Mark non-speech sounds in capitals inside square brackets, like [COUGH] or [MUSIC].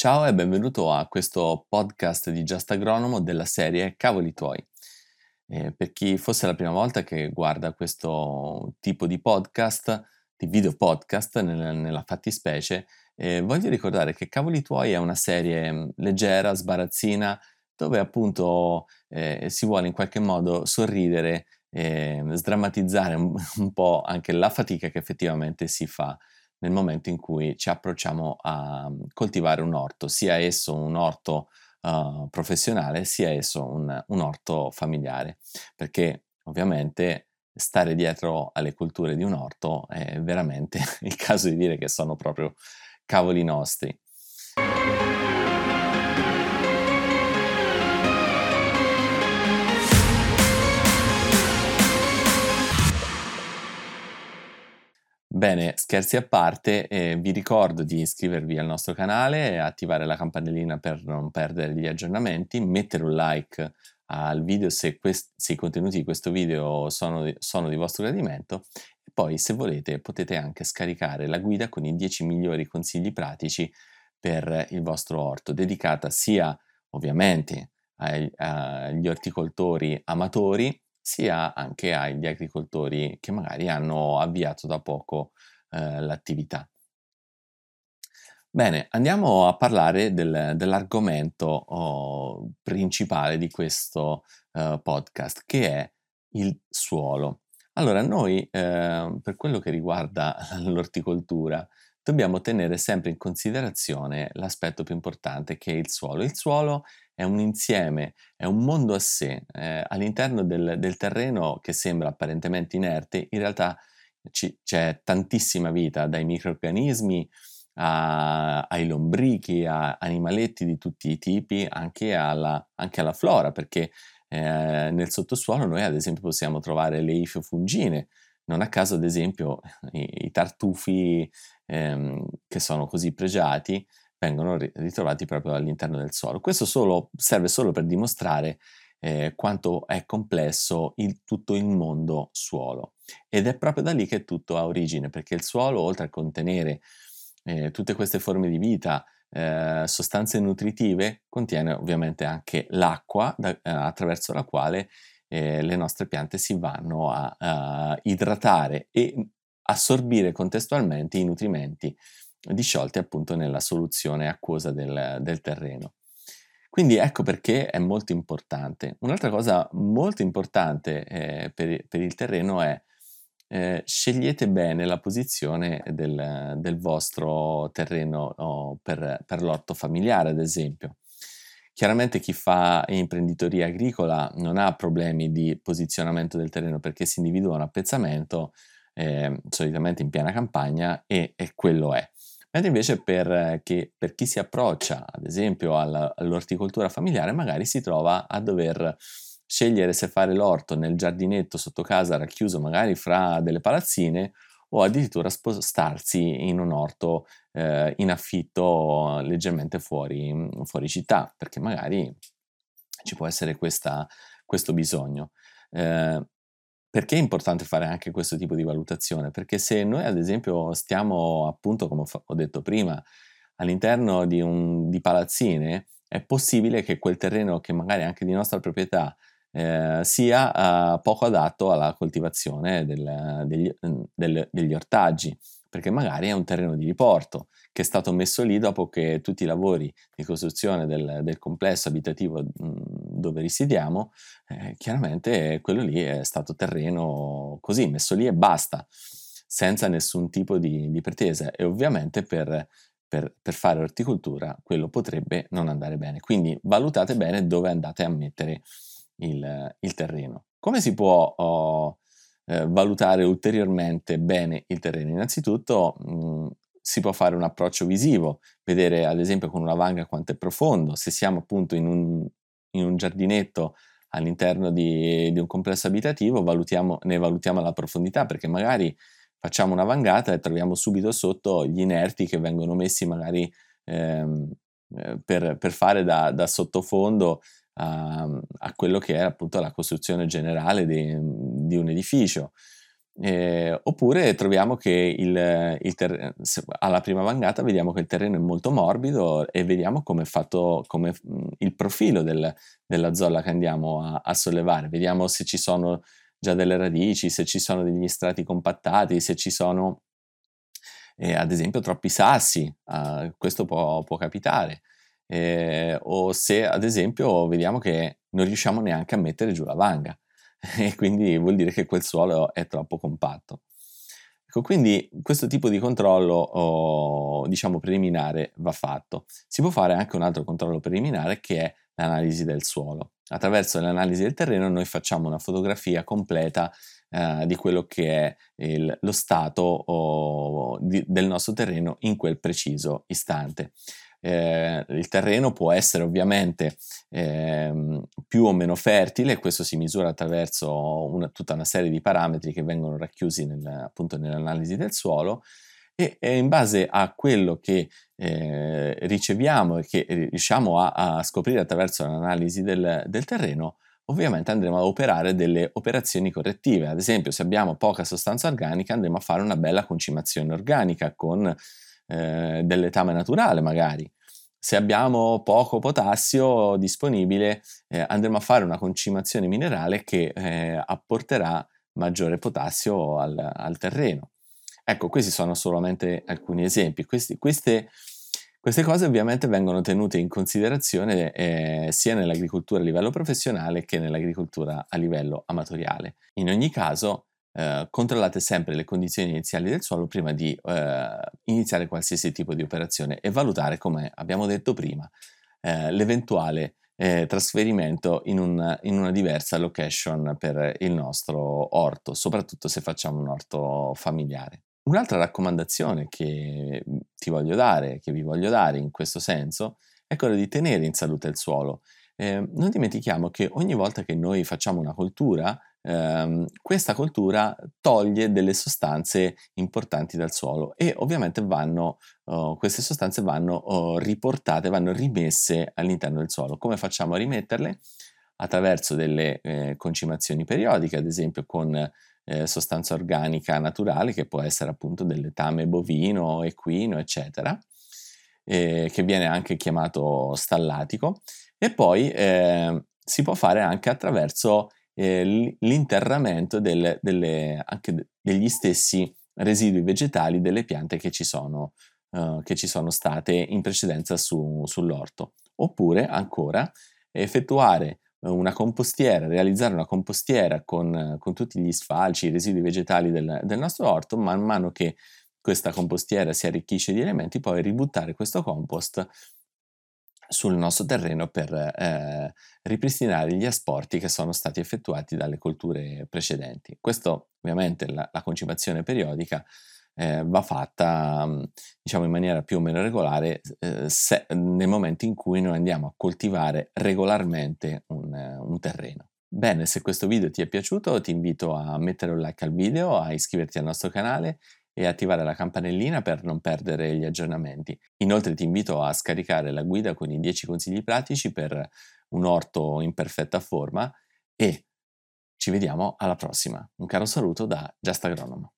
Ciao e benvenuto a questo podcast di Just Agronomo della serie Cavoli tuoi. Eh, per chi fosse la prima volta che guarda questo tipo di podcast, di video podcast nel, nella fattispecie, eh, voglio ricordare che Cavoli tuoi è una serie mm, leggera, sbarazzina, dove appunto eh, si vuole in qualche modo sorridere e sdrammatizzare un, [LAUGHS] un po' anche la fatica che effettivamente si fa nel momento in cui ci approcciamo a mhmm, coltivare un orto, sia esso un orto uh, professionale, sia esso un, un orto familiare, perché ovviamente stare dietro alle culture di un orto è veramente [LAUGHS] il caso di dire che sono proprio cavoli nostri. Bene, scherzi a parte, eh, vi ricordo di iscrivervi al nostro canale, attivare la campanellina per non perdere gli aggiornamenti, mettere un like al video se, quest- se i contenuti di questo video sono di, sono di vostro gradimento. E poi se volete potete anche scaricare la guida con i 10 migliori consigli pratici per il vostro orto, dedicata sia ovviamente agli orticoltori amatori, sia anche agli agricoltori che magari hanno avviato da poco eh, l'attività. Bene, andiamo a parlare del, dell'argomento oh, principale di questo uh, podcast, che è il suolo. Allora, noi eh, per quello che riguarda [LAUGHS] l'orticoltura, dobbiamo tenere sempre in considerazione l'aspetto più importante che è il suolo. Il suolo è un insieme, è un mondo a sé. Eh, all'interno del, del, terreno che sembra apparentemente inerte, in realtà ci, c'è tantissima vita, dai microorganismi a, ai lombrichi, a animaletti di tutti i tipi, anche alla, anche alla flora, perché eh, nel sottosuolo noi ad esempio possiamo trovare le ifiofungine, non a caso ad esempio i, i tartufi ehm, che sono così pregiati vengono ritrovati proprio all'interno del suolo. Questo solo, serve solo per dimostrare eh, quanto è complesso il, tutto il mondo suolo. Ed è proprio da lì che tutto ha origine, perché il suolo, oltre a contenere eh, tutte queste forme di vita, eh, sostanze nutritive, contiene ovviamente anche l'acqua da, eh, attraverso la quale eh, le nostre piante si vanno a, a idratare e assorbire contestualmente i nutrimenti disciolti appunto nella soluzione acquosa del, del terreno. Quindi ecco perché è molto importante. Un'altra cosa molto importante eh, per, per, il terreno è eh, scegliete bene la posizione del, del vostro terreno oh, per, per, l'orto familiare, ad esempio. Chiaramente chi fa imprenditoria agricola non ha problemi di posizionamento del terreno perché si individua un appezzamento eh, solitamente in piena campagna e, e quello è. Mentre invece per, che, per chi si approccia, ad esempio, alla, all'orticoltura familiare, magari si trova a dover scegliere se fare l'orto nel giardinetto sotto casa racchiuso magari fra delle palazzine o addirittura spostarsi in un orto eh, in affitto leggermente fuori, fuori, città, perché magari ci può essere questa, questo bisogno. Eh, perché è importante fare anche questo tipo di valutazione? Perché se noi ad esempio stiamo appunto, come ho detto prima, all'interno di, un, di palazzine, è possibile che quel terreno che magari anche di nostra proprietà eh, sia uh, poco adatto alla coltivazione del, degli, del, degli ortaggi perché magari è un terreno di riporto che è stato messo lì dopo che tutti i lavori di costruzione del, del complesso abitativo dove risiediamo, eh, chiaramente quello lì è stato terreno così, messo lì e basta, senza nessun tipo di, di pretesa e ovviamente per, per, per, fare orticoltura quello potrebbe non andare bene. Quindi valutate bene dove andate a mettere il, il terreno. Come si può... Oh, eh, valutare ulteriormente bene il terreno. Innanzitutto mh, mm, si può fare un approccio visivo, vedere ad esempio con una vanga quanto è profondo, se siamo appunto in un, in un giardinetto all'interno di, di, un complesso abitativo, valutiamo, ne valutiamo la profondità perché magari facciamo una vangata e troviamo subito sotto gli inerti che vengono messi magari ehm, eh, per, per, fare da, da sottofondo a, a, quello che è appunto la costruzione generale di, di un edificio. Eh, oppure troviamo che il, il ter- alla prima vangata vediamo che il terreno è molto morbido e vediamo come è fatto come, il profilo del, della zolla che andiamo a, a, sollevare. Vediamo se ci sono già delle radici, se ci sono degli strati compattati, se ci sono eh, ad esempio troppi sassi, eh, questo può, può capitare. Eh, o se ad esempio vediamo che non riusciamo neanche a mettere giù la vanga [LAUGHS] e quindi vuol dire che quel suolo è troppo compatto. Ecco, quindi questo tipo di controllo, oh, diciamo, preliminare va fatto. Si può fare anche un altro controllo preliminare che è l'analisi del suolo. Attraverso l'analisi del terreno noi facciamo una fotografia completa eh, di quello che è il, lo stato oh, di, del nostro terreno in quel preciso istante. Eh, il terreno può essere ovviamente eh, più o meno fertile, questo si misura attraverso una, tutta una serie di parametri che vengono racchiusi nel, appunto nell'analisi del suolo e, e, in base a quello che eh, riceviamo e che riusciamo a, a, scoprire attraverso l'analisi del, del terreno, ovviamente andremo a operare delle operazioni correttive. Ad esempio, se abbiamo poca sostanza organica, andremo a fare una bella concimazione organica con eh, del letame naturale magari. Se abbiamo poco potassio disponibile, eh, andremo a fare una concimazione minerale che eh, apporterà maggiore potassio al, al, terreno. Ecco, questi sono solamente alcuni esempi. Questi, queste, queste, cose ovviamente vengono tenute in considerazione eh, sia nell'agricoltura a livello professionale che nell'agricoltura a livello amatoriale. In ogni caso, eh, controllate sempre le condizioni iniziali del suolo prima di eh, iniziare qualsiasi tipo di operazione e valutare, come abbiamo detto prima, eh, l'eventuale trasferimento in, un, in, una diversa location per il nostro orto, soprattutto se facciamo un orto familiare. Un'altra raccomandazione che ti voglio dare, che vi voglio dare in questo senso, è quella di tenere in salute il suolo. Eh, non dimentichiamo che ogni volta che noi facciamo una coltura, ehm, questa coltura toglie delle sostanze importanti dal suolo e ovviamente vanno, oh, queste sostanze vanno oh, riportate, vanno rimesse all'interno del suolo. Come facciamo a rimetterle? Attraverso delle eh, concimazioni periodiche, ad esempio con eh, sostanza organica naturale che può essere appunto del letame bovino, equino, eccetera, eh, che viene anche chiamato stallatico e poi eh, si può fare anche attraverso eh, l'interramento del, delle, anche degli stessi residui vegetali delle piante che ci sono, uh, che ci sono state in precedenza su, sull'orto. Oppure ancora effettuare una compostiera, realizzare una compostiera con, con tutti gli sfalci, i residui vegetali del, del, nostro orto, man mano che questa compostiera si arricchisce di elementi, poi ributtare questo compost sul nostro terreno per eh, ripristinare gli asporti che sono stati effettuati dalle colture precedenti. Questo ovviamente la, la concimazione periodica eh, va fatta mm, diciamo in maniera più o meno regolare eh, se, nel momento in cui noi andiamo a coltivare regolarmente un, un terreno. Bene, se questo video ti è piaciuto ti invito a mettere un like al video, a iscriverti al nostro canale e attivare la campanellina per non perdere gli aggiornamenti. Inoltre ti invito a scaricare la guida con i 10 consigli pratici per un orto in perfetta forma e ci vediamo alla prossima. Un caro saluto da Just Agronomo.